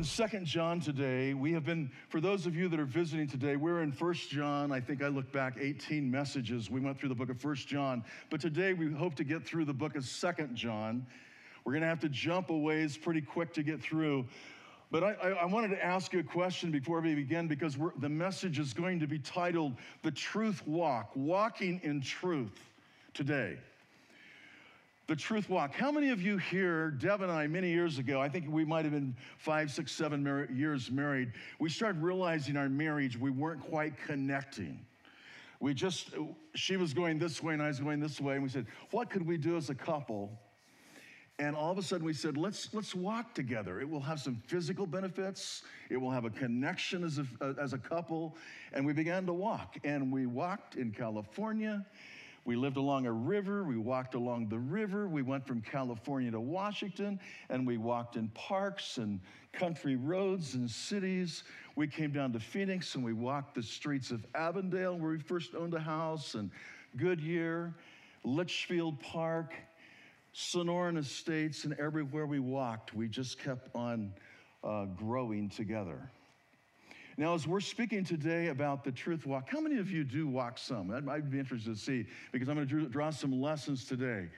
in Second John today. We have been, for those of you that are visiting today, we're in First John. I think I looked back 18 messages. We went through the book of First John. But today we hope to get through the book of Second John. We're going to have to jump a ways pretty quick to get through. But I, I, I wanted to ask you a question before we begin because the message is going to be titled The Truth Walk, Walking in Truth today the truth walk. How many of you here, Deb and I, many years ago, I think we might have been five, six, seven mar- years married, we started realizing our marriage, we weren't quite connecting. We just, she was going this way and I was going this way, and we said, what could we do as a couple? And all of a sudden we said, let's, let's walk together. It will have some physical benefits. It will have a connection as a, as a couple. And we began to walk. And we walked in California we lived along a river. We walked along the river. We went from California to Washington, and we walked in parks and country roads and cities. We came down to Phoenix and we walked the streets of Avondale, where we first owned a house, and Goodyear, Litchfield Park, Sonoran Estates, and everywhere we walked, we just kept on uh, growing together. Now, as we're speaking today about the truth walk, how many of you do walk some? I'd, I'd be interested to see because I'm going to draw some lessons today.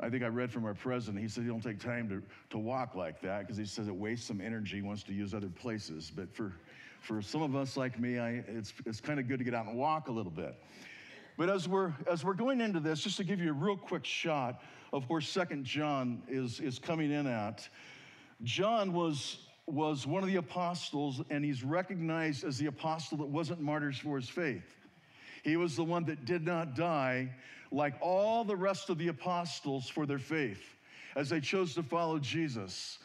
I think I read from our president. He said he don't take time to, to walk like that because he says it wastes some energy. Wants to use other places. But for, for some of us like me, I, it's, it's kind of good to get out and walk a little bit. But as we're, as we're going into this, just to give you a real quick shot of where Second John is, is coming in at, John was was one of the apostles, and he's recognized as the apostle that wasn't martyrs for his faith. He was the one that did not die like all the rest of the apostles for their faith as they chose to follow Jesus.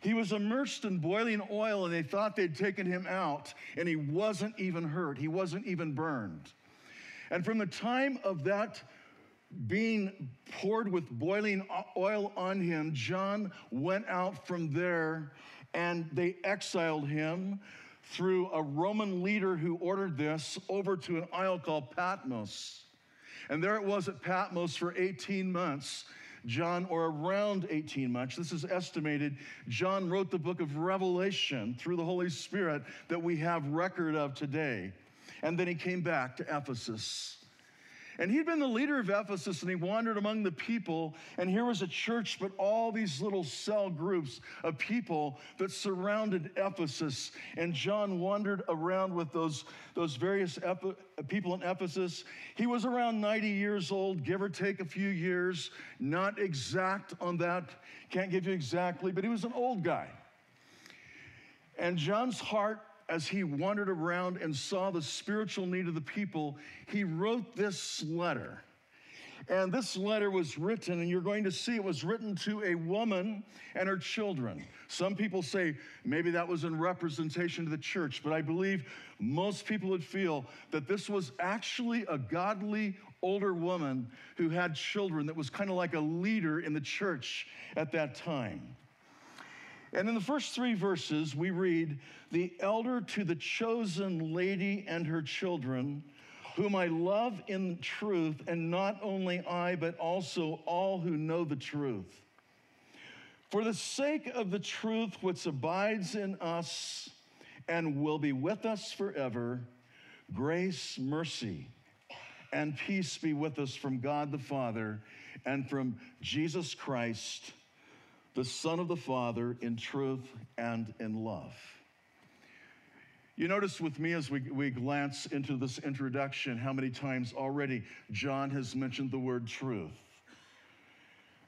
He was immersed in boiling oil, and they thought they'd taken him out, and he wasn't even hurt. He wasn't even burned. And from the time of that being poured with boiling oil on him, John went out from there and they exiled him through a Roman leader who ordered this over to an isle called Patmos. And there it was at Patmos for 18 months. John, or around 18 months, this is estimated. John wrote the book of Revelation through the Holy Spirit that we have record of today. And then he came back to Ephesus. And he'd been the leader of Ephesus and he wandered among the people. And here was a church, but all these little cell groups of people that surrounded Ephesus. And John wandered around with those, those various people in Ephesus. He was around 90 years old, give or take a few years. Not exact on that, can't give you exactly, but he was an old guy. And John's heart as he wandered around and saw the spiritual need of the people, he wrote this letter. And this letter was written, and you're going to see it was written to a woman and her children. Some people say maybe that was in representation to the church, but I believe most people would feel that this was actually a godly older woman who had children that was kind of like a leader in the church at that time. And in the first three verses, we read, The elder to the chosen lady and her children, whom I love in truth, and not only I, but also all who know the truth. For the sake of the truth which abides in us and will be with us forever, grace, mercy, and peace be with us from God the Father and from Jesus Christ the Son of the Father in truth and in love. You notice with me as we, we glance into this introduction how many times already John has mentioned the word truth.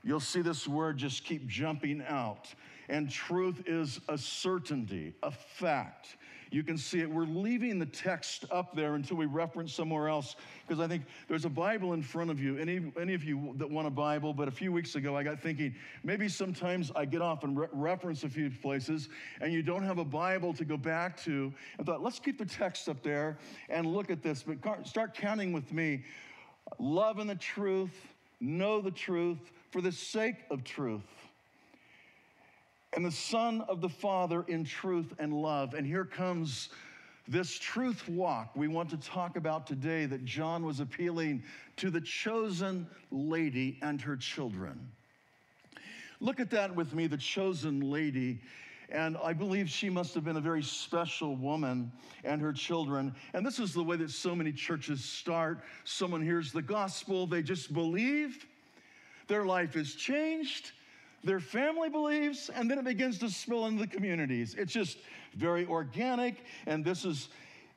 You'll see this word just keep jumping out. And truth is a certainty, a fact. You can see it. We're leaving the text up there until we reference somewhere else because I think there's a Bible in front of you. Any, any of you that want a Bible, but a few weeks ago I got thinking maybe sometimes I get off and re- reference a few places and you don't have a Bible to go back to. I thought, let's keep the text up there and look at this, but start counting with me. Love and the truth, know the truth for the sake of truth and the Son of the Father in truth and love. And here comes this truth walk we want to talk about today that John was appealing to the chosen lady and her children. Look at that with me, the chosen lady. And I believe she must have been a very special woman and her children. And this is the way that so many churches start. Someone hears the gospel, they just believe, their life is changed, their family believes, and then it begins to spill into the communities. It's just very organic, and this is,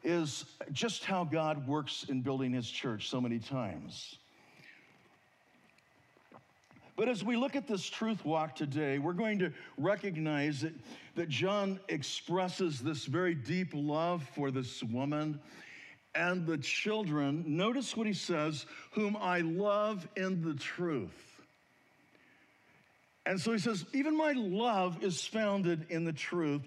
is just how God works in building his church so many times. But as we look at this truth walk today, we're going to recognize that, that John expresses this very deep love for this woman and the children. Notice what he says, whom I love in the truth. And so he says, even my love is founded in the truth.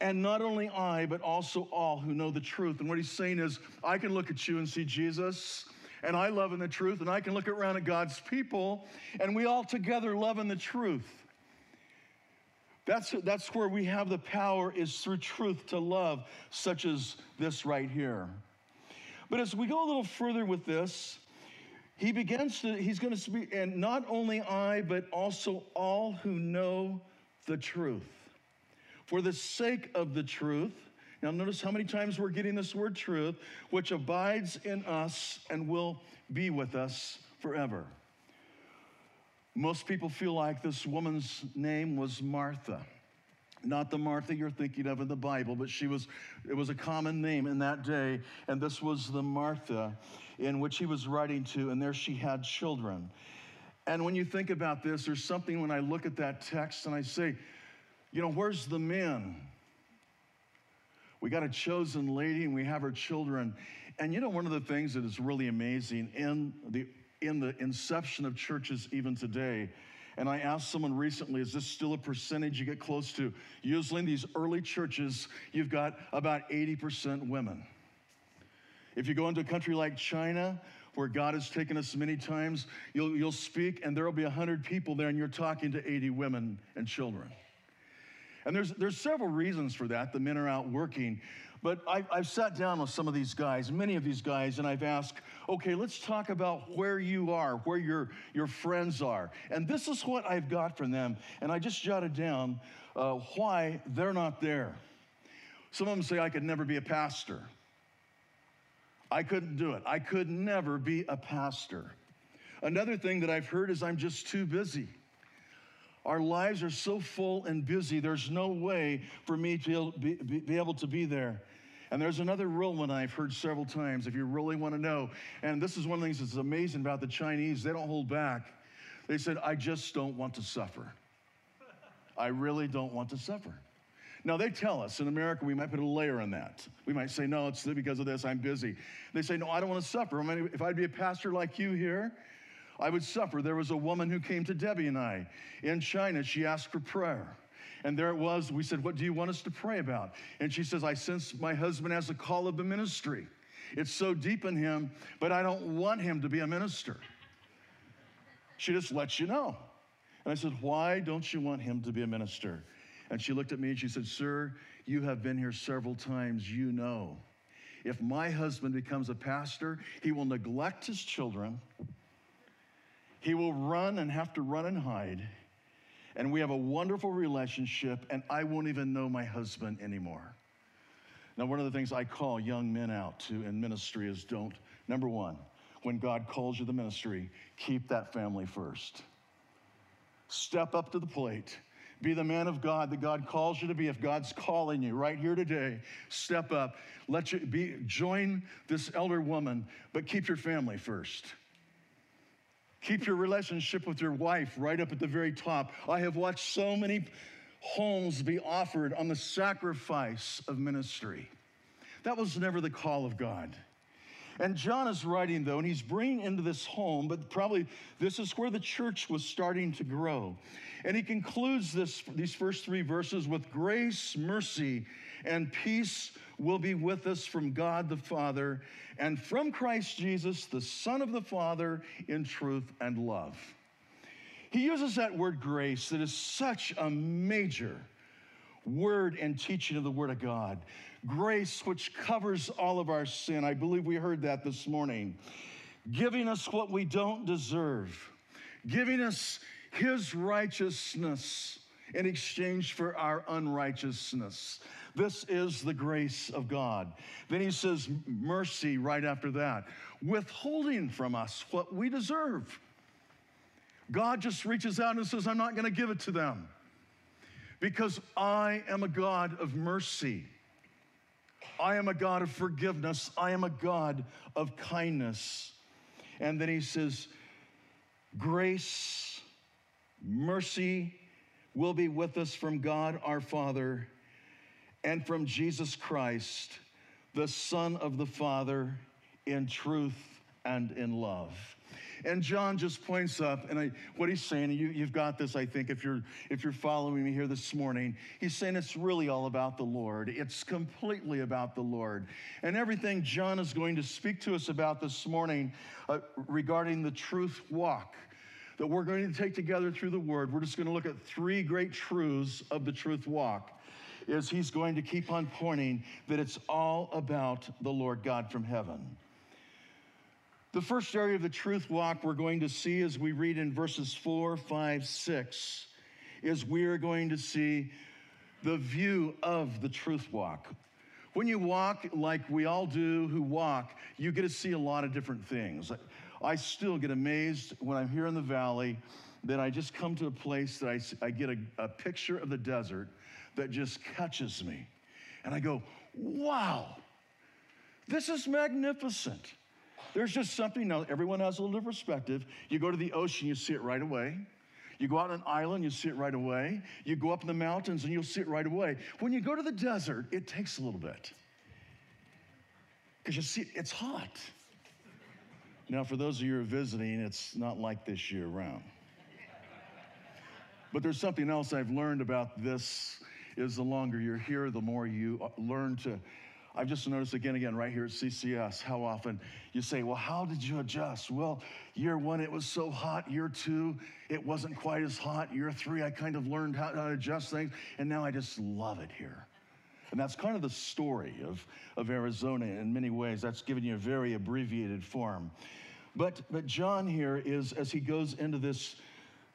And not only I, but also all who know the truth. And what he's saying is, I can look at you and see Jesus and I love in the truth, and I can look around at God's people, and we all together love in the truth. That's, that's where we have the power is through truth to love, such as this right here. But as we go a little further with this, he begins to, he's going to speak, and not only I, but also all who know the truth. For the sake of the truth, now, notice how many times we're getting this word truth, which abides in us and will be with us forever. Most people feel like this woman's name was Martha. Not the Martha you're thinking of in the Bible, but she was, it was a common name in that day. And this was the Martha in which he was writing to, and there she had children. And when you think about this, there's something when I look at that text and I say, you know, where's the men? We got a chosen lady and we have her children. And you know, one of the things that is really amazing in the, in the inception of churches even today, and I asked someone recently, is this still a percentage you get close to? Usually in these early churches, you've got about 80% women. If you go into a country like China, where God has taken us many times, you'll, you'll speak and there will be 100 people there and you're talking to 80 women and children. And there's, there's several reasons for that. The men are out working. But I, I've sat down with some of these guys, many of these guys, and I've asked, okay, let's talk about where you are, where your, your friends are. And this is what I've got from them. And I just jotted down uh, why they're not there. Some of them say, I could never be a pastor. I couldn't do it. I could never be a pastor. Another thing that I've heard is I'm just too busy. Our lives are so full and busy, there's no way for me to be, be able to be there. And there's another real one I've heard several times if you really want to know. And this is one of the things that's amazing about the Chinese, they don't hold back. They said, I just don't want to suffer. I really don't want to suffer. Now, they tell us in America, we might put a layer on that. We might say, no, it's because of this, I'm busy. They say, no, I don't want to suffer. I mean, if I'd be a pastor like you here, I would suffer. There was a woman who came to Debbie and I in China. She asked for prayer. And there it was. We said, What do you want us to pray about? And she says, I sense my husband has a call of the ministry. It's so deep in him, but I don't want him to be a minister. She just lets you know. And I said, Why don't you want him to be a minister? And she looked at me and she said, Sir, you have been here several times. You know. If my husband becomes a pastor, he will neglect his children he will run and have to run and hide. And we have a wonderful relationship, and I won't even know my husband anymore. Now, one of the things I call young men out to in ministry is don't, number one, when God calls you to ministry, keep that family first. Step up to the plate. Be the man of God that God calls you to be. If God's calling you right here today, step up. Let you be join this elder woman, but keep your family first. Keep your relationship with your wife right up at the very top. I have watched so many homes be offered on the sacrifice of ministry. That was never the call of God. And John is writing, though, and he's bringing into this home, but probably this is where the church was starting to grow. And he concludes this, these first three verses with grace, mercy, and peace will be with us from God the Father and from Christ Jesus, the Son of the Father, in truth and love. He uses that word grace that is such a major word and teaching of the Word of God. Grace, which covers all of our sin. I believe we heard that this morning. Giving us what we don't deserve, giving us His righteousness in exchange for our unrighteousness. This is the grace of God. Then he says, mercy right after that, withholding from us what we deserve. God just reaches out and says, I'm not going to give it to them because I am a God of mercy. I am a God of forgiveness. I am a God of kindness. And then he says, Grace, mercy will be with us from God our Father and from Jesus Christ, the Son of the Father, in truth and in love. And John just points up, and I, what he's saying, you, you've got this, I think, if you're, if you're following me here this morning. He's saying it's really all about the Lord. It's completely about the Lord. And everything John is going to speak to us about this morning uh, regarding the truth walk that we're going to take together through the Word, we're just going to look at three great truths of the truth walk. Is he's going to keep on pointing that it's all about the Lord God from heaven. The first area of the truth walk we're going to see as we read in verses four, five, six, is we are going to see the view of the truth walk. When you walk like we all do who walk, you get to see a lot of different things. I still get amazed when I'm here in the valley that I just come to a place that I, I get a, a picture of the desert that just catches me. And I go, wow, this is magnificent. There's just something, now everyone has a little perspective. You go to the ocean, you see it right away. You go out on an island, you see it right away. You go up in the mountains and you'll see it right away. When you go to the desert, it takes a little bit. Because you see, it's hot. Now, for those of you who are visiting, it's not like this year round. But there's something else I've learned about this is the longer you're here, the more you uh, learn to I've just noticed again again right here at CCS how often you say, Well, how did you adjust? Well, year one, it was so hot. Year two, it wasn't quite as hot. Year three, I kind of learned how to adjust things. And now I just love it here. And that's kind of the story of, of Arizona in many ways. That's given you a very abbreviated form. But, but John here is, as he goes into this,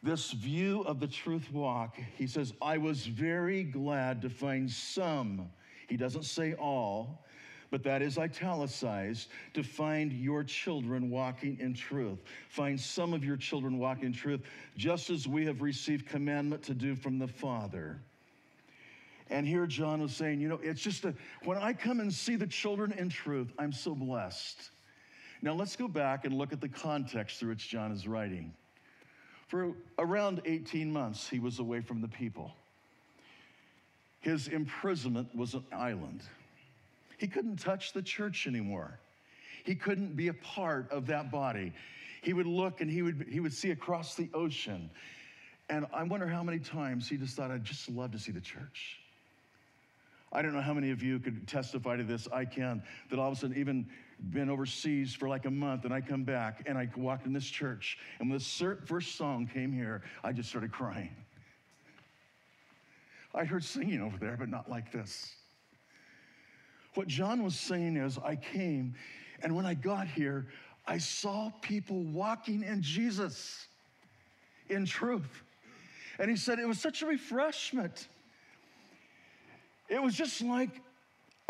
this view of the truth walk, he says, I was very glad to find some he doesn't say all, but that is italicized to find your children walking in truth. Find some of your children walking in truth, just as we have received commandment to do from the Father. And here John was saying, you know, it's just a, when I come and see the children in truth, I'm so blessed. Now let's go back and look at the context through which John is writing. For around 18 months, he was away from the people. His imprisonment was an island. He couldn't touch the church anymore. He couldn't be a part of that body. He would look and he would, he would see across the ocean. And I wonder how many times he just thought, I'd just love to see the church. I don't know how many of you could testify to this. I can. That all of a sudden, even been overseas for like a month, and I come back and I walked in this church. And when the first song came here, I just started crying. I heard singing over there, but not like this. What John was saying is, I came, and when I got here, I saw people walking in Jesus in truth. And he said it was such a refreshment. It was just like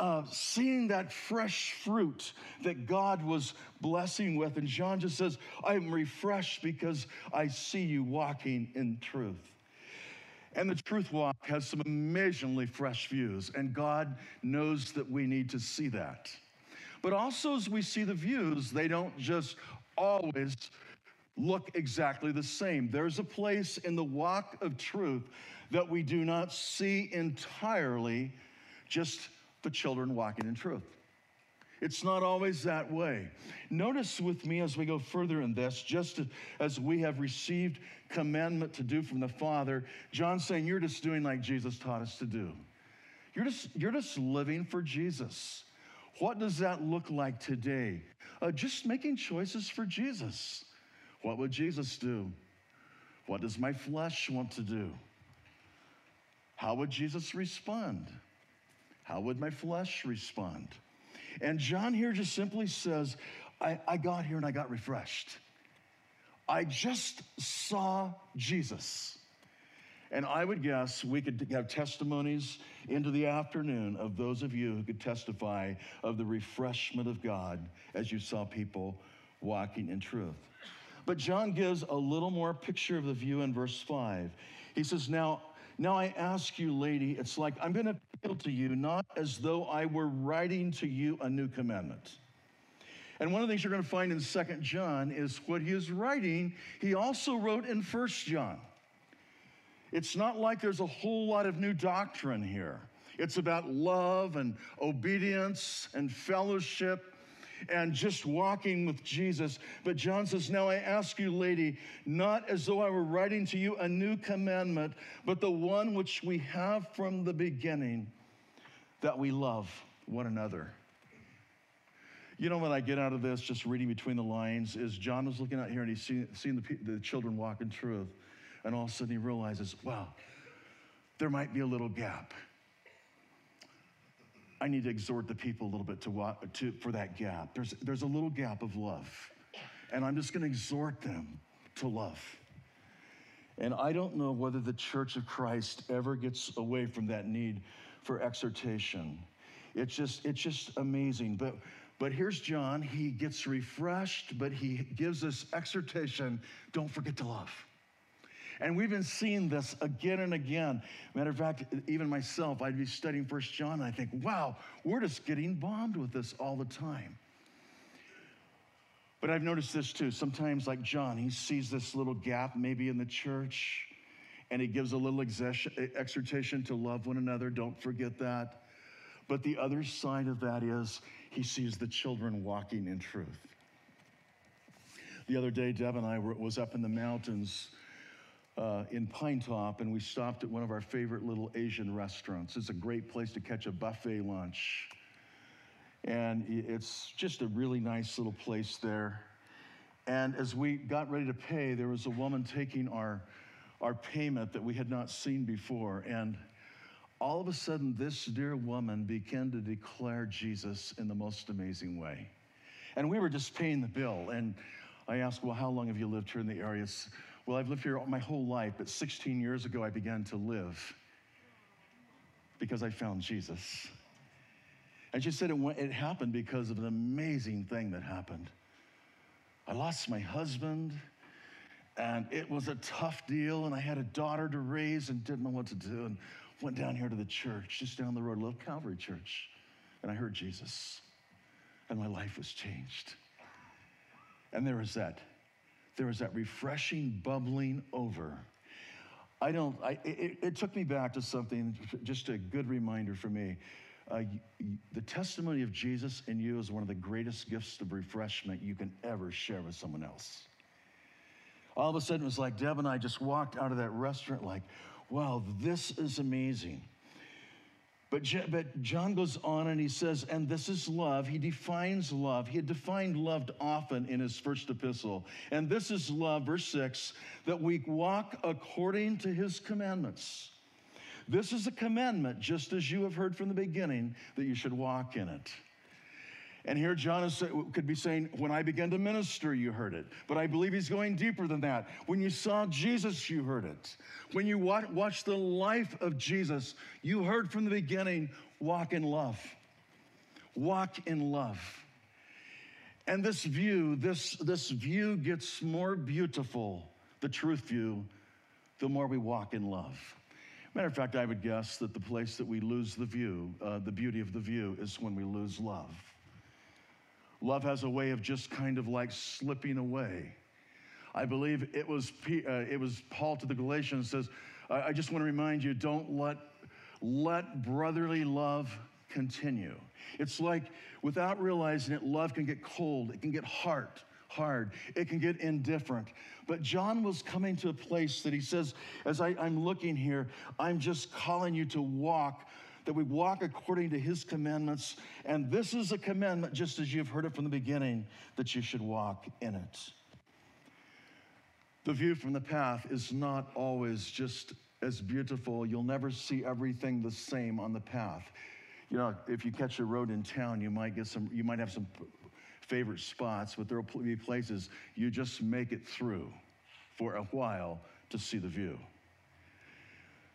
uh, seeing that fresh fruit that God was blessing with. And John just says, I'm refreshed because I see you walking in truth. And the Truth Walk has some amazingly fresh views, and God knows that we need to see that. But also, as we see the views, they don't just always look exactly the same. There's a place in the walk of truth that we do not see entirely just the children walking in truth. It's not always that way. Notice with me as we go further in this, just as we have received commandment to do from the Father, John's saying you're just doing like Jesus taught us to do. You're just, you're just living for Jesus. What does that look like today? Uh, just making choices for Jesus. What would Jesus do? What does my flesh want to do? How would Jesus respond? How would my flesh respond? And John here just simply says, I, I got here and I got refreshed. I just saw Jesus. And I would guess we could have testimonies into the afternoon of those of you who could testify of the refreshment of God as you saw people walking in truth. But John gives a little more picture of the view in verse 5. He says, Now, now I ask you, lady, it's like I'm going to appeal to you, not as though I were writing to you a new commandment. And one of the things you're going to find in Second John is what he is writing, he also wrote in First John. It's not like there's a whole lot of new doctrine here. It's about love and obedience and fellowship and just walking with Jesus. But John says, Now I ask you, lady, not as though I were writing to you a new commandment, but the one which we have from the beginning, that we love one another. You know what I get out of this, just reading between the lines, is John was looking out here and he's seen, the, the children walk in truth. And all of a sudden he realizes, wow, there might be a little gap. I need to exhort the people a little bit to, to for that gap. There's, there's a little gap of love. And I'm just going to exhort them to love. And I don't know whether the church of Christ ever gets away from that need for exhortation. It's just, it's just amazing. But, but here's John. He gets refreshed, but he gives us exhortation. Don't forget to love. And we've been seeing this again and again. Matter of fact, even myself, I'd be studying First John, and I think, wow, we're just getting bombed with this all the time. But I've noticed this too. Sometimes, like John, he sees this little gap maybe in the church, and he gives a little exhortation to love one another. Don't forget that. But the other side of that is he sees the children walking in truth. The other day, Deb and I were, was up in the mountains uh, in Pinetop, and we stopped at one of our favorite little Asian restaurants. It's a great place to catch a buffet lunch. And it's just a really nice little place there. And as we got ready to pay, there was a woman taking our, our payment that we had not seen before. And all of a sudden, this dear woman began to declare Jesus in the most amazing way. And we were just paying the bill. And I asked, Well, how long have you lived here in the area? Well, I've lived here my whole life, but 16 years ago I began to live because I found Jesus. And she said it, it happened because of an amazing thing that happened. I lost my husband, and it was a tough deal, and I had a daughter to raise and didn't know what to do, and went down here to the church, just down the road, a little Calvary church, and I heard Jesus, and my life was changed. And there was that there was that refreshing bubbling over. I don't, I, it, it took me back to something, just a good reminder for me. Uh, the testimony of Jesus in you is one of the greatest gifts of refreshment you can ever share with someone else. All of a sudden, it was like Deb and I just walked out of that restaurant, like, wow, this is amazing. But, but John goes on and he says, and this is love. He defines love. He had defined love often in his first epistle. And this is love, verse 6, that we walk according to his commandments. This is a commandment, just as you have heard from the beginning, that you should walk in it. And here John is, could be saying, When I began to minister, you heard it. But I believe he's going deeper than that. When you saw Jesus, you heard it. When you watched the life of Jesus, you heard from the beginning, walk in love. Walk in love. And this view, this, this view gets more beautiful, the truth view, the more we walk in love. Matter of fact, I would guess that the place that we lose the view, uh, the beauty of the view, is when we lose love. Love has a way of just kind of like slipping away. I believe it was, uh, it was Paul to the Galatians says, I, I just want to remind you, don't let, let brotherly love continue. It's like without realizing it, love can get cold, it can get hard, hard, it can get indifferent. But John was coming to a place that he says, as I, I'm looking here, I'm just calling you to walk that we walk according to his commandments. And this is a commandment, just as you've heard it from the beginning, that you should walk in it. The view from the path is not always just as beautiful. You'll never see everything the same on the path. You know, if you catch a road in town, you might get some, you might have some favorite spots, but there'll be places you just make it through for a while to see the view.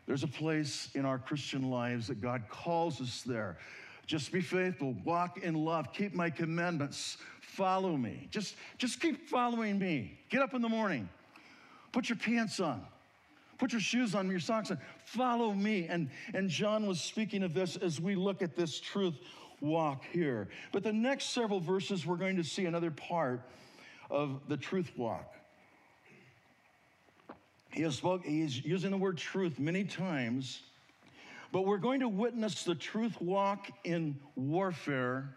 There's a place in our Christian lives that God calls us there. Just be faithful, walk in love, keep my commandments, follow me. Just, just keep following me. Get up in the morning, put your pants on, put your shoes on, your socks on, follow me. And, and John was speaking of this as we look at this truth walk here. But the next several verses, we're going to see another part of the truth walk. He has spoke, he's using the word truth many times, but we're going to witness the truth walk in warfare.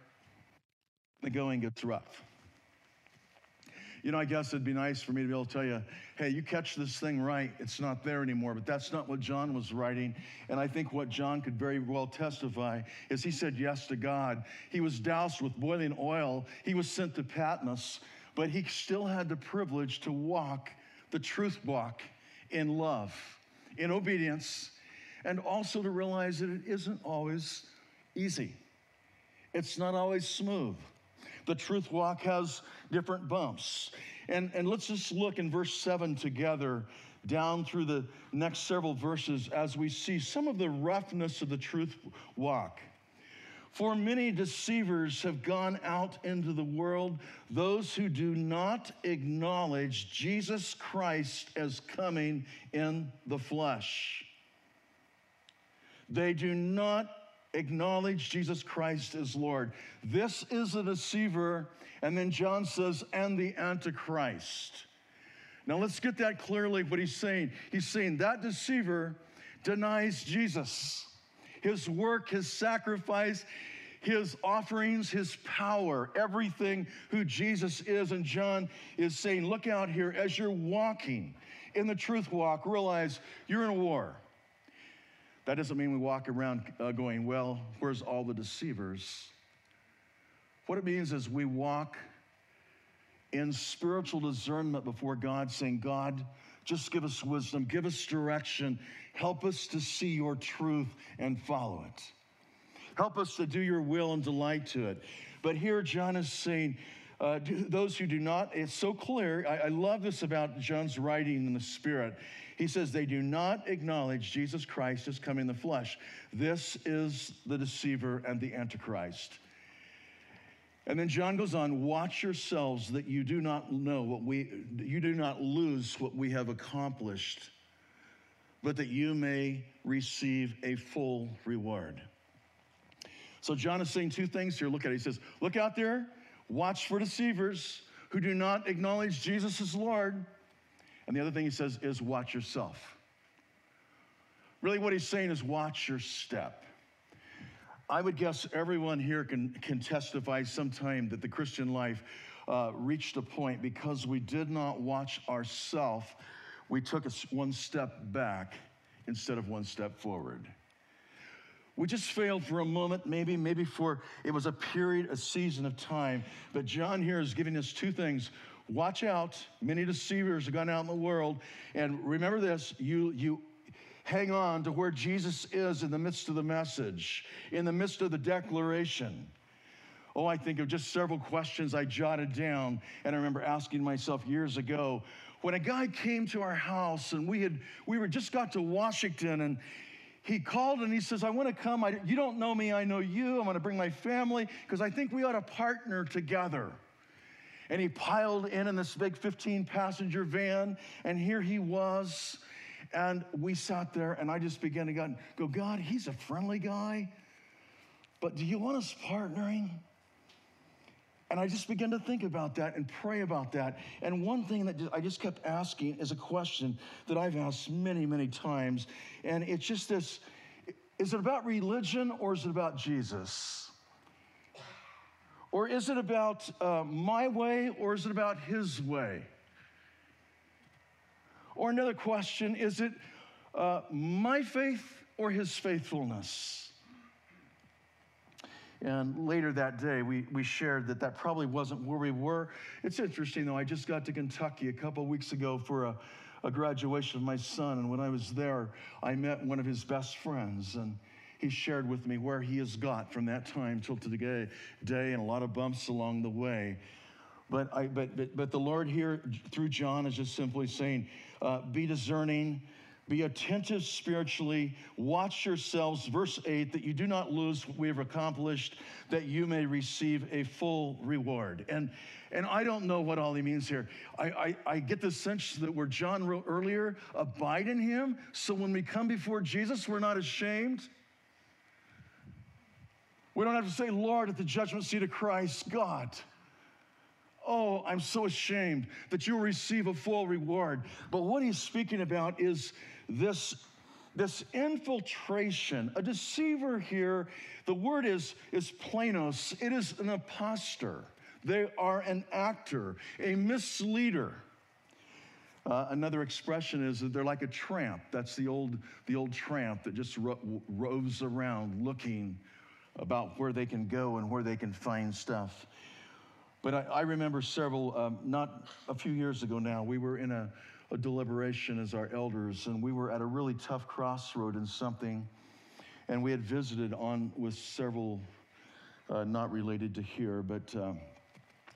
The going gets rough. You know, I guess it'd be nice for me to be able to tell you, hey, you catch this thing right, it's not there anymore. But that's not what John was writing. And I think what John could very well testify is he said yes to God. He was doused with boiling oil, he was sent to Patmos, but he still had the privilege to walk the truth walk in love, in obedience, and also to realize that it isn't always easy. It's not always smooth. The truth walk has different bumps. And, and let's just look in verse 7 together down through the next several verses as we see some of the roughness of the truth walk. For many deceivers have gone out into the world, those who do not acknowledge Jesus Christ as coming in the flesh. They do not acknowledge Jesus Christ as Lord. This is a deceiver. And then John says, and the Antichrist. Now let's get that clearly what he's saying. He's saying that deceiver denies Jesus his work, his sacrifice, his offerings, his power, everything who Jesus is. And John is saying, look out here as you're walking in the truth walk, realize you're in a war. That doesn't mean we walk around uh, going, well, where's all the deceivers? What it means is we walk in spiritual discernment before God, saying, God, just give us wisdom, give us direction, help us to see your truth and follow it. Help us to do your will and delight to it. But here, John is saying, uh, those who do not, it's so clear. I, I love this about John's writing in the Spirit. He says, they do not acknowledge Jesus Christ as coming in the flesh. This is the deceiver and the Antichrist. And then John goes on, watch yourselves that you do not know what we, you do not lose what we have accomplished, but that you may receive a full reward. So John is saying two things here. Look at it. He says, look out there, watch for deceivers who do not acknowledge Jesus as Lord and the other thing he says is watch yourself. Really, what he's saying is watch your step. I would guess everyone here can, can testify sometime that the Christian life uh, reached a point because we did not watch ourselves, we took one step back instead of one step forward. We just failed for a moment, maybe, maybe for it was a period, a season of time. But John here is giving us two things watch out. Many deceivers have gone out in the world. And remember this you, you hang on to where Jesus is in the midst of the message, in the midst of the declaration. Oh, I think of just several questions I jotted down, and I remember asking myself years ago when a guy came to our house and we had we were just got to Washington and he called and he says, I want to come. I, you don't know me, I know you. I'm going to bring my family because I think we ought to partner together and he piled in in this big 15 passenger van, and here he was. And we sat there, and I just began to go, God, he's a friendly guy, but do you want us partnering? And I just began to think about that and pray about that. And one thing that I just kept asking is a question that I've asked many, many times. And it's just this is it about religion or is it about Jesus? Or is it about uh, my way or is it about his way? Or another question is it uh, my faith or his faithfulness? And later that day, we, we shared that that probably wasn't where we were. It's interesting, though. I just got to Kentucky a couple weeks ago for a, a graduation of my son. And when I was there, I met one of his best friends. And he shared with me where he has got from that time till today, day and a lot of bumps along the way. But, I, but, but, but the Lord here through John is just simply saying, uh, be discerning, Be attentive spiritually, watch yourselves, verse 8, that you do not lose what we have accomplished, that you may receive a full reward. And, and I don't know what all he means here. I, I, I get the sense that where John wrote earlier, abide in him, so when we come before Jesus, we're not ashamed. We don't have to say, Lord, at the judgment seat of Christ, God, Oh, I'm so ashamed that you'll receive a full reward. But what he's speaking about is this, this infiltration. A deceiver here, the word is, is planos, it is an impostor. They are an actor, a misleader. Uh, another expression is that they're like a tramp. That's the old, the old tramp that just ro- roves around looking about where they can go and where they can find stuff. But I, I remember several, um, not a few years ago now, we were in a, a deliberation as our elders, and we were at a really tough crossroad in something, and we had visited on with several, uh, not related to here, but um,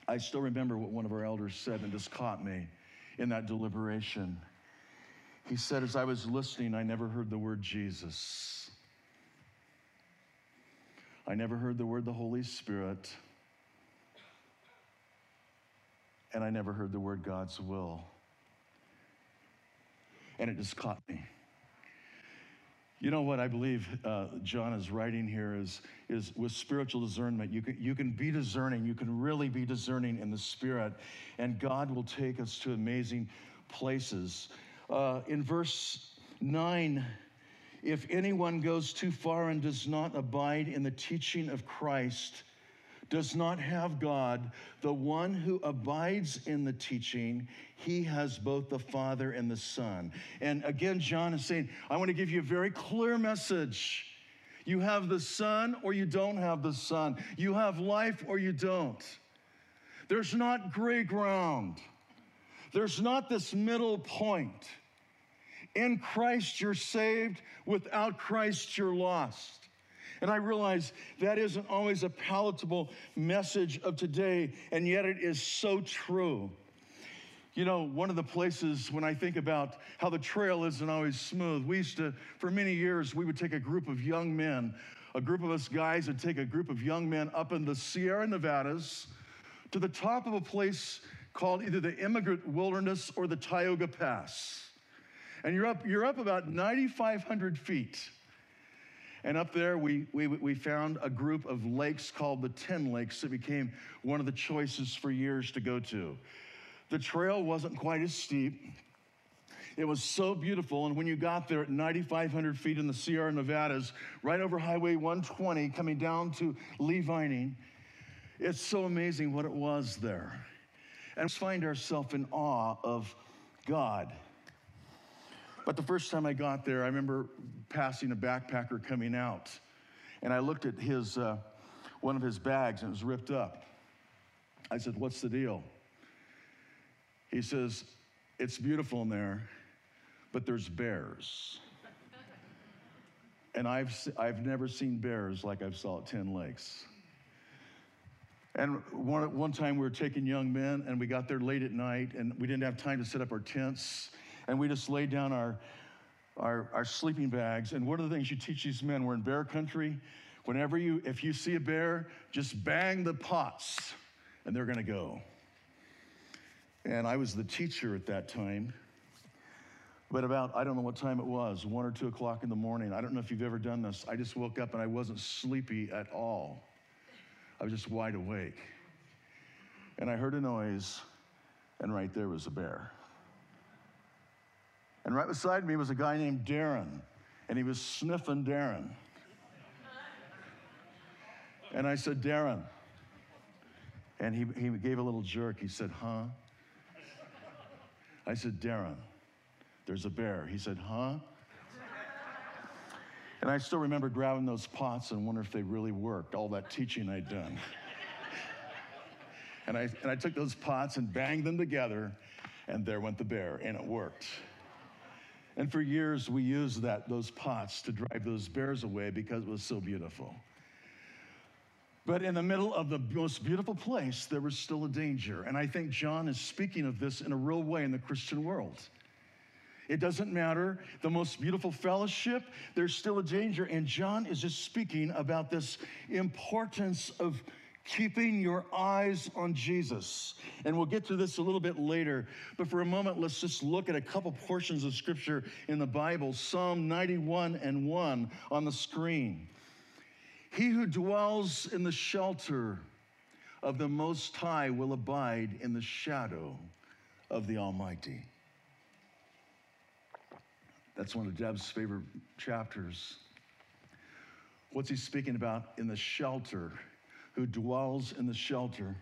I still remember what one of our elders said, and just caught me in that deliberation. He said, as I was listening, I never heard the word Jesus. I never heard the word the Holy Spirit. And I never heard the word God's will. And it just caught me. You know what I believe uh, John is writing here is, is with spiritual discernment, you can, you can be discerning, you can really be discerning in the spirit, and God will take us to amazing places. Uh, in verse 9, if anyone goes too far and does not abide in the teaching of Christ, does not have God, the one who abides in the teaching, he has both the Father and the Son. And again, John is saying, I want to give you a very clear message. You have the Son or you don't have the Son. You have life or you don't. There's not gray ground. There's not this middle point. In Christ, you're saved. Without Christ, you're lost. And I realize that isn't always a palatable message of today, and yet it is so true. You know, one of the places when I think about how the trail isn't always smooth, we used to, for many years, we would take a group of young men, a group of us guys would take a group of young men up in the Sierra Nevadas to the top of a place called either the Emigrant Wilderness or the Tioga Pass. And you're up, you're up about 9,500 feet. And up there, we, we, we found a group of lakes called the Ten Lakes that became one of the choices for years to go to. The trail wasn't quite as steep. It was so beautiful. And when you got there at 9,500 feet in the Sierra Nevadas, right over Highway 120, coming down to Lee Vining, it's so amazing what it was there. And we find ourselves in awe of God but the first time I got there, I remember passing a backpacker coming out, and I looked at his uh, one of his bags and it was ripped up. I said, "What's the deal?" He says, "It's beautiful in there, but there's bears." and I've I've never seen bears like I've saw at Ten Lakes. And one, one time we were taking young men, and we got there late at night, and we didn't have time to set up our tents and we just laid down our, our, our sleeping bags. And one of the things you teach these men, we're in bear country. Whenever you, if you see a bear, just bang the pots and they're gonna go. And I was the teacher at that time. But about, I don't know what time it was, one or two o'clock in the morning. I don't know if you've ever done this. I just woke up and I wasn't sleepy at all. I was just wide awake. And I heard a noise, and right there was a bear. And right beside me was a guy named Darren, and he was sniffing Darren. And I said, Darren. And he, he gave a little jerk. He said, Huh? I said, Darren, there's a bear. He said, Huh? And I still remember grabbing those pots and wonder if they really worked, all that teaching I'd done. and, I, and I took those pots and banged them together, and there went the bear, and it worked. And for years, we used that, those pots to drive those bears away because it was so beautiful. But in the middle of the most beautiful place, there was still a danger. And I think John is speaking of this in a real way in the Christian world. It doesn't matter. The most beautiful fellowship, there's still a danger. And John is just speaking about this importance of keeping your eyes on Jesus. And we'll get to this a little bit later. But for a moment, let's just look at a couple portions of scripture in the Bible Psalm 91 and 1 on the screen. He who dwells in the shelter of the Most High will abide in the shadow of the Almighty. That's one of Deb's favorite chapters. What's he speaking about in the shelter? Who dwells in the shelter?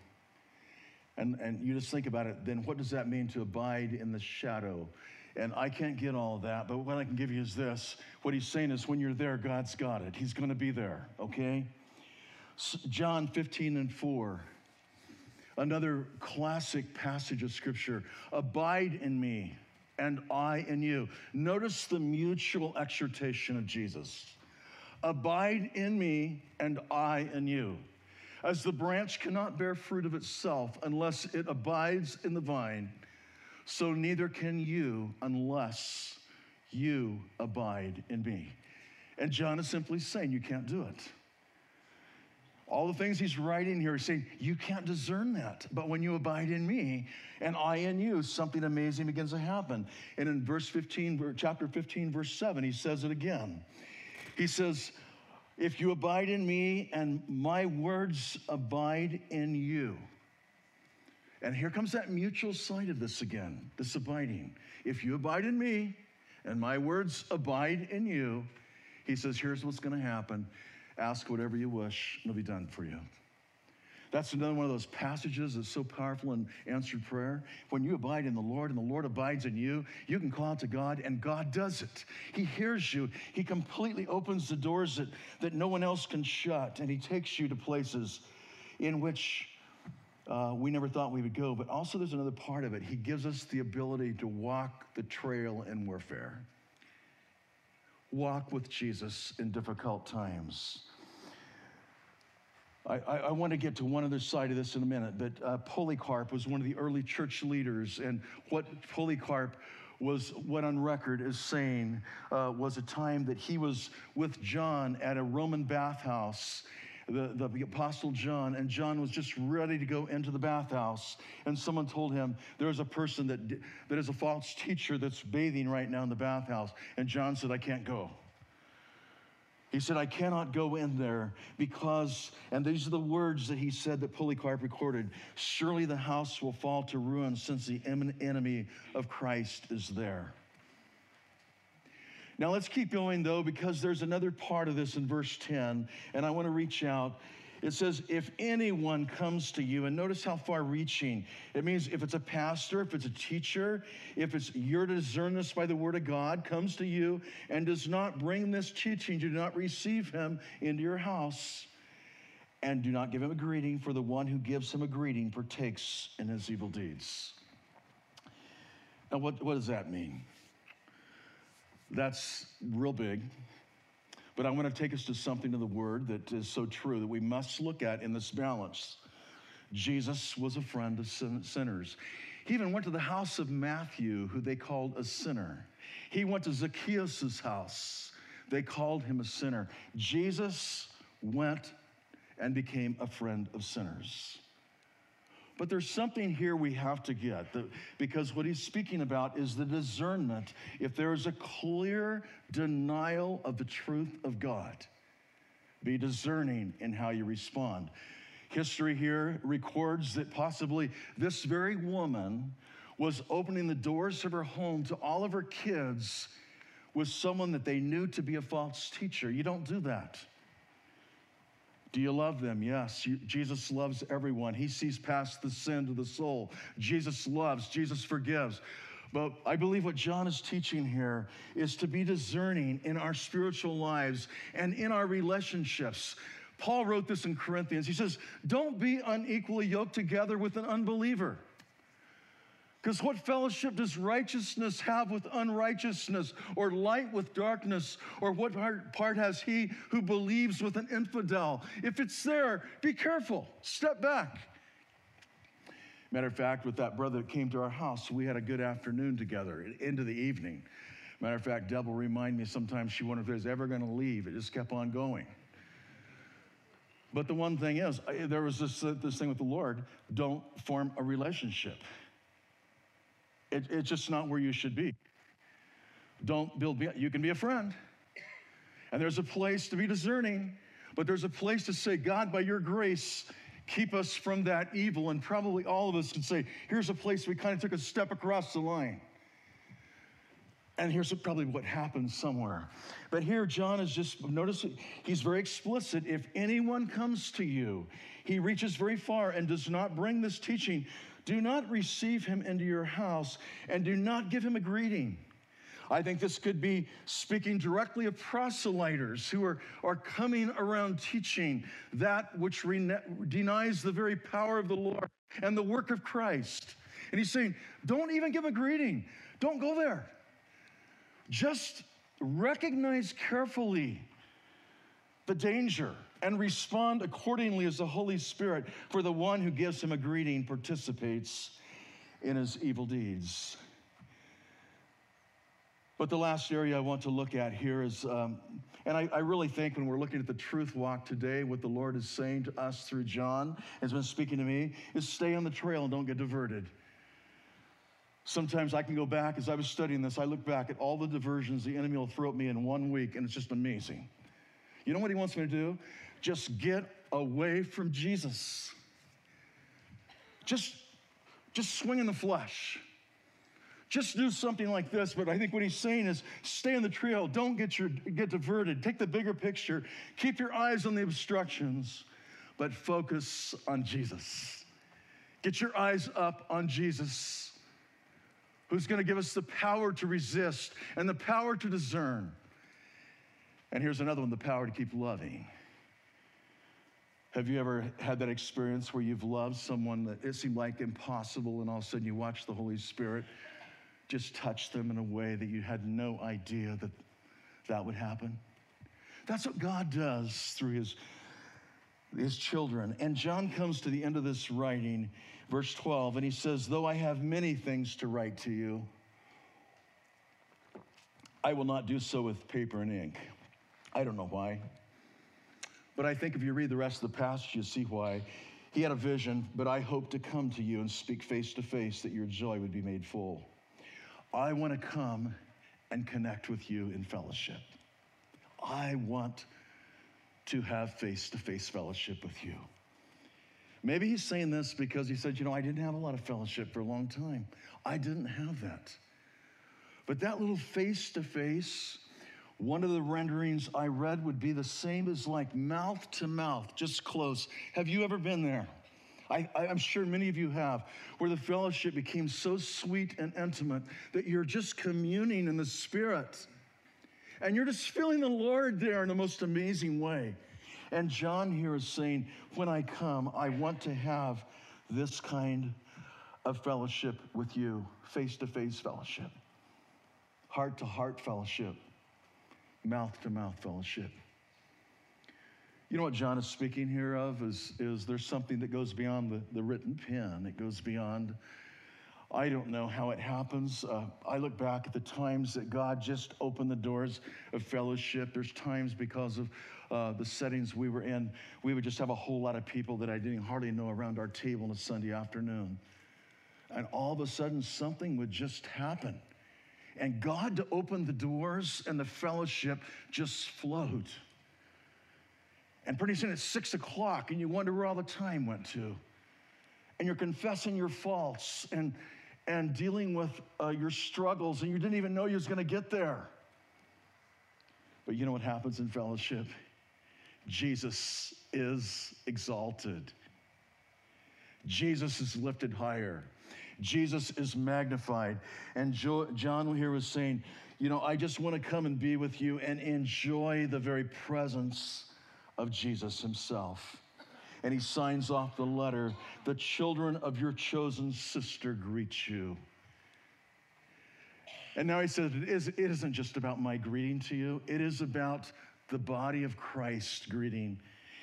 And, and you just think about it, then what does that mean to abide in the shadow? And I can't get all that, but what I can give you is this. What he's saying is when you're there, God's got it. He's going to be there, okay? John 15 and 4. Another classic passage of scripture. Abide in me and I in you. Notice the mutual exhortation of Jesus. Abide in me and I in you. As the branch cannot bear fruit of itself unless it abides in the vine, so neither can you unless you abide in me. And John is simply saying you can't do it. All the things he's writing here is saying, you can't discern that. But when you abide in me and I in you, something amazing begins to happen. And in verse 15, chapter 15, verse 7, he says it again. He says, If you abide in me and my words abide in you. And here comes that mutual side of this again, this abiding. If you abide in me and my words abide in you, he says, here's what's going to happen Ask whatever you wish, and it'll be done for you. That's another one of those passages that's so powerful in answered prayer. When you abide in the Lord and the Lord abides in you, you can call out to God and God does it. He hears you. He completely opens the doors that, that no one else can shut, and He takes you to places in which uh, we never thought we would go. But also, there's another part of it. He gives us the ability to walk the trail in warfare walk with Jesus in difficult times. I, I, want to get to one other side of this in a minute, but uh, Polycarp was one of the early church leaders, and what Polycarp was what on record is saying uh, was a time that he was with John at a Roman bathhouse the, the Apostle John, and John was just ready to go into the bathhouse. And someone told him, There's a person that, that is a false teacher that's bathing right now in the bathhouse. And John said, I can't go. He said, I cannot go in there because, and these are the words that he said that Polycarp recorded surely the house will fall to ruin since the enemy of Christ is there. Now let's keep going though, because there's another part of this in verse 10, and I want to reach out. It says, if anyone comes to you, and notice how far reaching. It means if it's a pastor, if it's a teacher, if it's you're to discern this by the word of God, comes to you and does not bring this teaching, do not receive him into your house, and do not give him a greeting, for the one who gives him a greeting partakes in his evil deeds. Now, what, what does that mean? That's real big. But I want to take us to something in the word that is so true that we must look at in this balance. Jesus was a friend of sinners. He even went to the house of Matthew, who they called a sinner. He went to Zacchaeus' house. They called him a sinner. Jesus went and became a friend of sinners. But there's something here we have to get because what he's speaking about is the discernment. If there is a clear denial of the truth of God, be discerning in how you respond. History here records that possibly this very woman was opening the doors of her home to all of her kids with someone that they knew to be a false teacher. You don't do that. Do you love them? Yes. Jesus loves everyone. He sees past the sin to the soul. Jesus loves, Jesus forgives. But I believe what John is teaching here is to be discerning in our spiritual lives and in our relationships. Paul wrote this in Corinthians. He says, Don't be unequally yoked together with an unbeliever. Because what fellowship does righteousness have with unrighteousness, or light with darkness, or what part has he who believes with an infidel? If it's there, be careful, step back. Matter of fact, with that brother that came to our house, we had a good afternoon together into the evening. Matter of fact, Deb will remind me sometimes she wondered if was ever going to leave. It just kept on going. But the one thing is, there was this, this thing with the Lord don't form a relationship. It, it's just not where you should be. Don't build, you can be a friend. And there's a place to be discerning, but there's a place to say, God, by your grace, keep us from that evil. And probably all of us could say, here's a place we kind of took a step across the line. And here's probably what happened somewhere. But here, John is just, notice he's very explicit. If anyone comes to you, he reaches very far and does not bring this teaching, do not receive him into your house and do not give him a greeting. I think this could be speaking directly of proselyters who are, are coming around teaching that which denies the very power of the Lord and the work of Christ. And he's saying, don't even give a greeting, don't go there. Just recognize carefully the danger and respond accordingly as the Holy Spirit, for the one who gives him a greeting participates in his evil deeds. But the last area I want to look at here is, um, and I, I, really think when we're looking at the truth walk today, what the Lord is saying to us through John, has been speaking to me, is stay on the trail and don't get diverted. Sometimes I can go back, as I was studying this, I look back at all the diversions the enemy will throw at me in one week, and it's just amazing. You know what he wants me to do? Just get away from Jesus. Just, just swing in the flesh just do something like this. But I think what he's saying is stay on the trail. Don't get, your, get diverted. Take the bigger picture. Keep your eyes on the obstructions, but focus on Jesus. Get your eyes up on Jesus, who's going to give us the power to resist and the power to discern. And here's another one the power to keep loving. Have you ever had that experience where you've loved someone that it seemed like impossible, and all of a sudden you watch the Holy Spirit just touch them in a way that you had no idea that that would happen. That's what God does through his, his children. And John comes to the end of this writing, verse 12, and he says, Though I have many things to write to you, I will not do so with paper and ink. I don't know why. But I think if you read the rest of the passage, you see why. He had a vision, but I hope to come to you and speak face to face that your joy would be made full. I want to come and connect with you in fellowship. I want to have face to face fellowship with you. Maybe he's saying this because he said, You know, I didn't have a lot of fellowship for a long time. I didn't have that. But that little face to face, one of the renderings I read would be the same as like mouth to mouth, just close. Have you ever been there? I, am sure many of you have, where the fellowship became so sweet and intimate that you're just communing in the Spirit. And you're just feeling the Lord there in the most amazing way. And John here is saying, when I come, I want to have this kind of fellowship with you, face to face fellowship, heart to heart fellowship, mouth to mouth fellowship. You know what John is speaking here of is, is there's something that goes beyond the, the written pen. It goes beyond, I don't know how it happens. Uh, I look back at the times that God just opened the doors of fellowship. There's times because of uh, the settings we were in, we would just have a whole lot of people that I didn't hardly know around our table on a Sunday afternoon. And all of a sudden, something would just happen. And God to open the doors and the fellowship just flowed. And pretty soon it's six o'clock, and you wonder where all the time went to. And you're confessing your faults and, and dealing with uh, your struggles, and you didn't even know you was going to get there. But you know what happens in fellowship? Jesus is exalted. Jesus is lifted higher. Jesus is magnified. And jo- John here was saying, You know, I just want to come and be with you and enjoy the very presence of Jesus himself. And he signs off the letter The children of your chosen sister greet you. And now he says, it, is, it isn't just about my greeting to you, it is about the body of Christ greeting.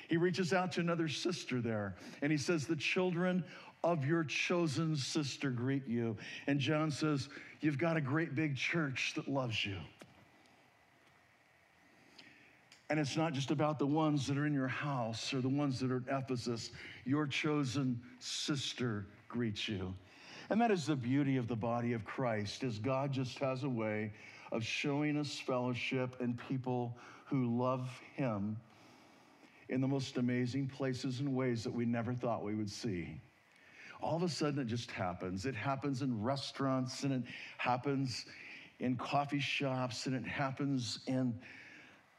He reaches out to another sister there and he says, The children of your chosen sister greet you. And John says, You've got a great big church that loves you. And it's not just about the ones that are in your house or the ones that are in Ephesus. Your chosen sister greets you. And that is the beauty of the body of Christ, is God just has a way of showing us fellowship and people who love him in the most amazing places and ways that we never thought we would see. All of a sudden, it just happens. It happens in restaurants, and it happens in coffee shops, and it happens in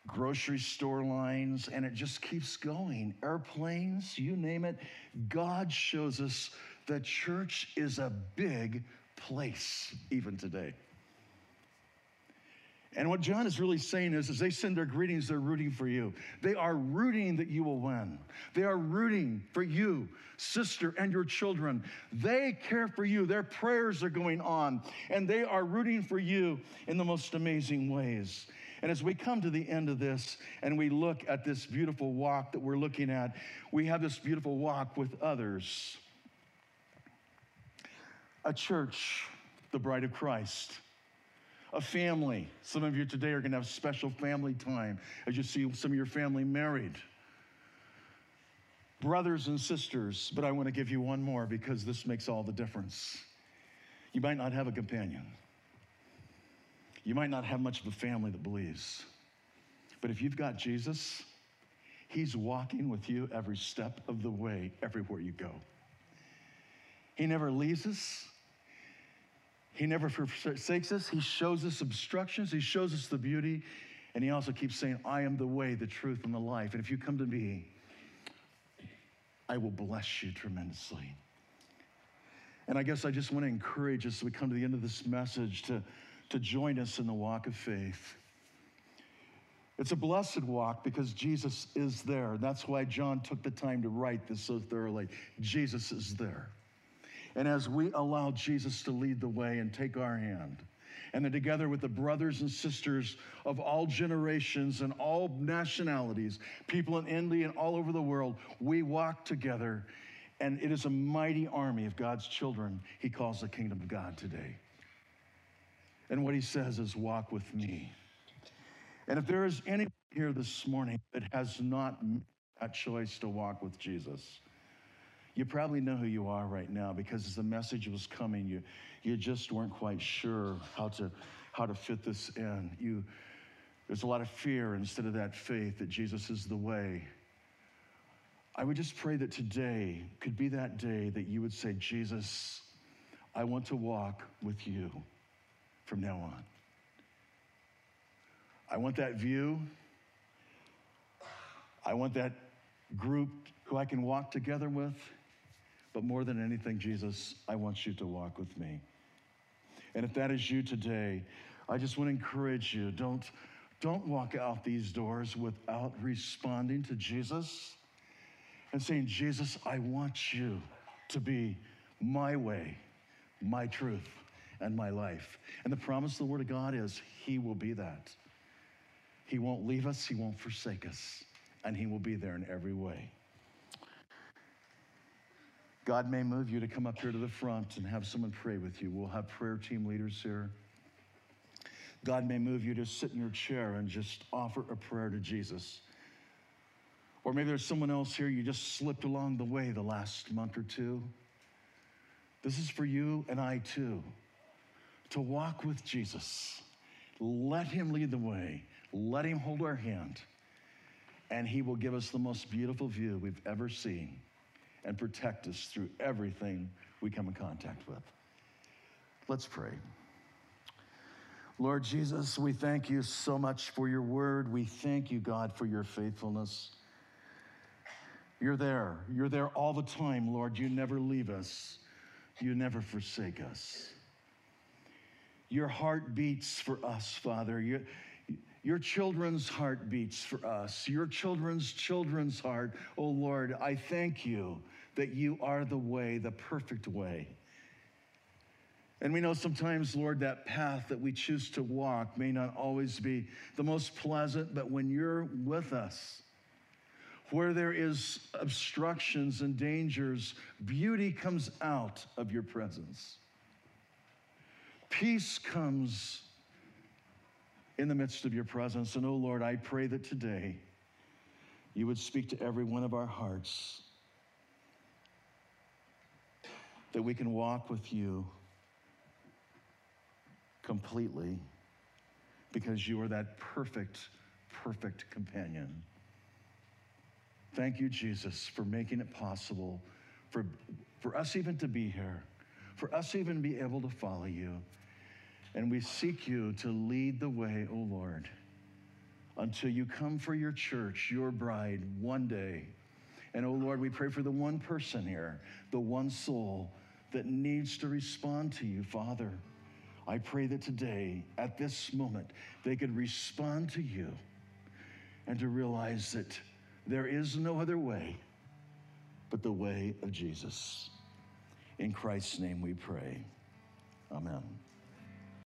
grocery store lines, and it just keeps going. Airplanes, you name it. God shows us that church is a big place, even today. And what John is really saying is, as they send their greetings, they're rooting for you. They are rooting that you will win. They are rooting for you, sister, and your children. They care for you. Their prayers are going on, and they are rooting for you in the most amazing ways. And as we come to the end of this and we look at this beautiful walk that we're looking at, we have this beautiful walk with others. A church, the bride of Christ a family. Some of you today are going to have special family time as you see some of your family married. Brothers and sisters, but I want to give you one more because this makes all the difference. You might not have a companion. You might not have much of a family that believes. But if you've got Jesus, He's walking with you every step of the way, everywhere you go. He never leaves us, he never forsakes us. He shows us obstructions. He shows us the beauty. And he also keeps saying, I am the way, the truth, and the life. And if you come to me, I will bless you tremendously. And I guess I just want to encourage us as we come to the end of this message to, to join us in the walk of faith. It's a blessed walk because Jesus is there. That's why John took the time to write this so thoroughly. Jesus is there. And as we allow Jesus to lead the way and take our hand, and then together with the brothers and sisters of all generations and all nationalities, people in India and all over the world, we walk together. And it is a mighty army of God's children he calls the kingdom of God today. And what he says is, Walk with me. And if there is anyone here this morning that has not made that choice to walk with Jesus, you probably know who you are right now because as the message was coming, you, you just weren't quite sure how to, how to fit this in. You, there's a lot of fear instead of that faith that Jesus is the way. I would just pray that today could be that day that you would say, Jesus, I want to walk with you from now on. I want that view. I want that group who I can walk together with. But more than anything, Jesus, I want you to walk with me. And if that is you today, I just want to encourage you don't, don't walk out these doors without responding to Jesus and saying, Jesus, I want you to be my way, my truth, and my life. And the promise of the Word of God is He will be that. He won't leave us, He won't forsake us, and He will be there in every way. God may move you to come up here to the front and have someone pray with you. We'll have prayer team leaders here. God may move you to sit in your chair and just offer a prayer to Jesus. Or maybe there's someone else here you just slipped along the way the last month or two. This is for you and I too to walk with Jesus. Let him lead the way, let him hold our hand, and he will give us the most beautiful view we've ever seen and protect us through everything we come in contact with. Let's pray. Lord Jesus, we thank you so much for your word. We thank you, God, for your faithfulness. You're there. You're there all the time, Lord. You never leave us, you never forsake us. Your heart beats for us, Father. Your children's heart beats for us, your children's children's heart. Oh Lord, I thank you that you are the way, the perfect way. And we know sometimes, Lord, that path that we choose to walk may not always be the most pleasant, but when you're with us, Where there is obstructions and dangers, beauty comes out of your presence. Peace comes in the midst of your presence. And oh Lord, I pray that today you would speak to every one of our hearts, that we can walk with you completely because you are that perfect, perfect companion. Thank you, Jesus, for making it possible for, for us even to be here, for us even to be able to follow you. And we seek you to lead the way, O Lord, until you come for your church, your bride, one day. And oh Lord, we pray for the one person here, the one soul that needs to respond to you, Father. I pray that today, at this moment, they could respond to you and to realize that there is no other way but the way of Jesus. In Christ's name we pray. Amen.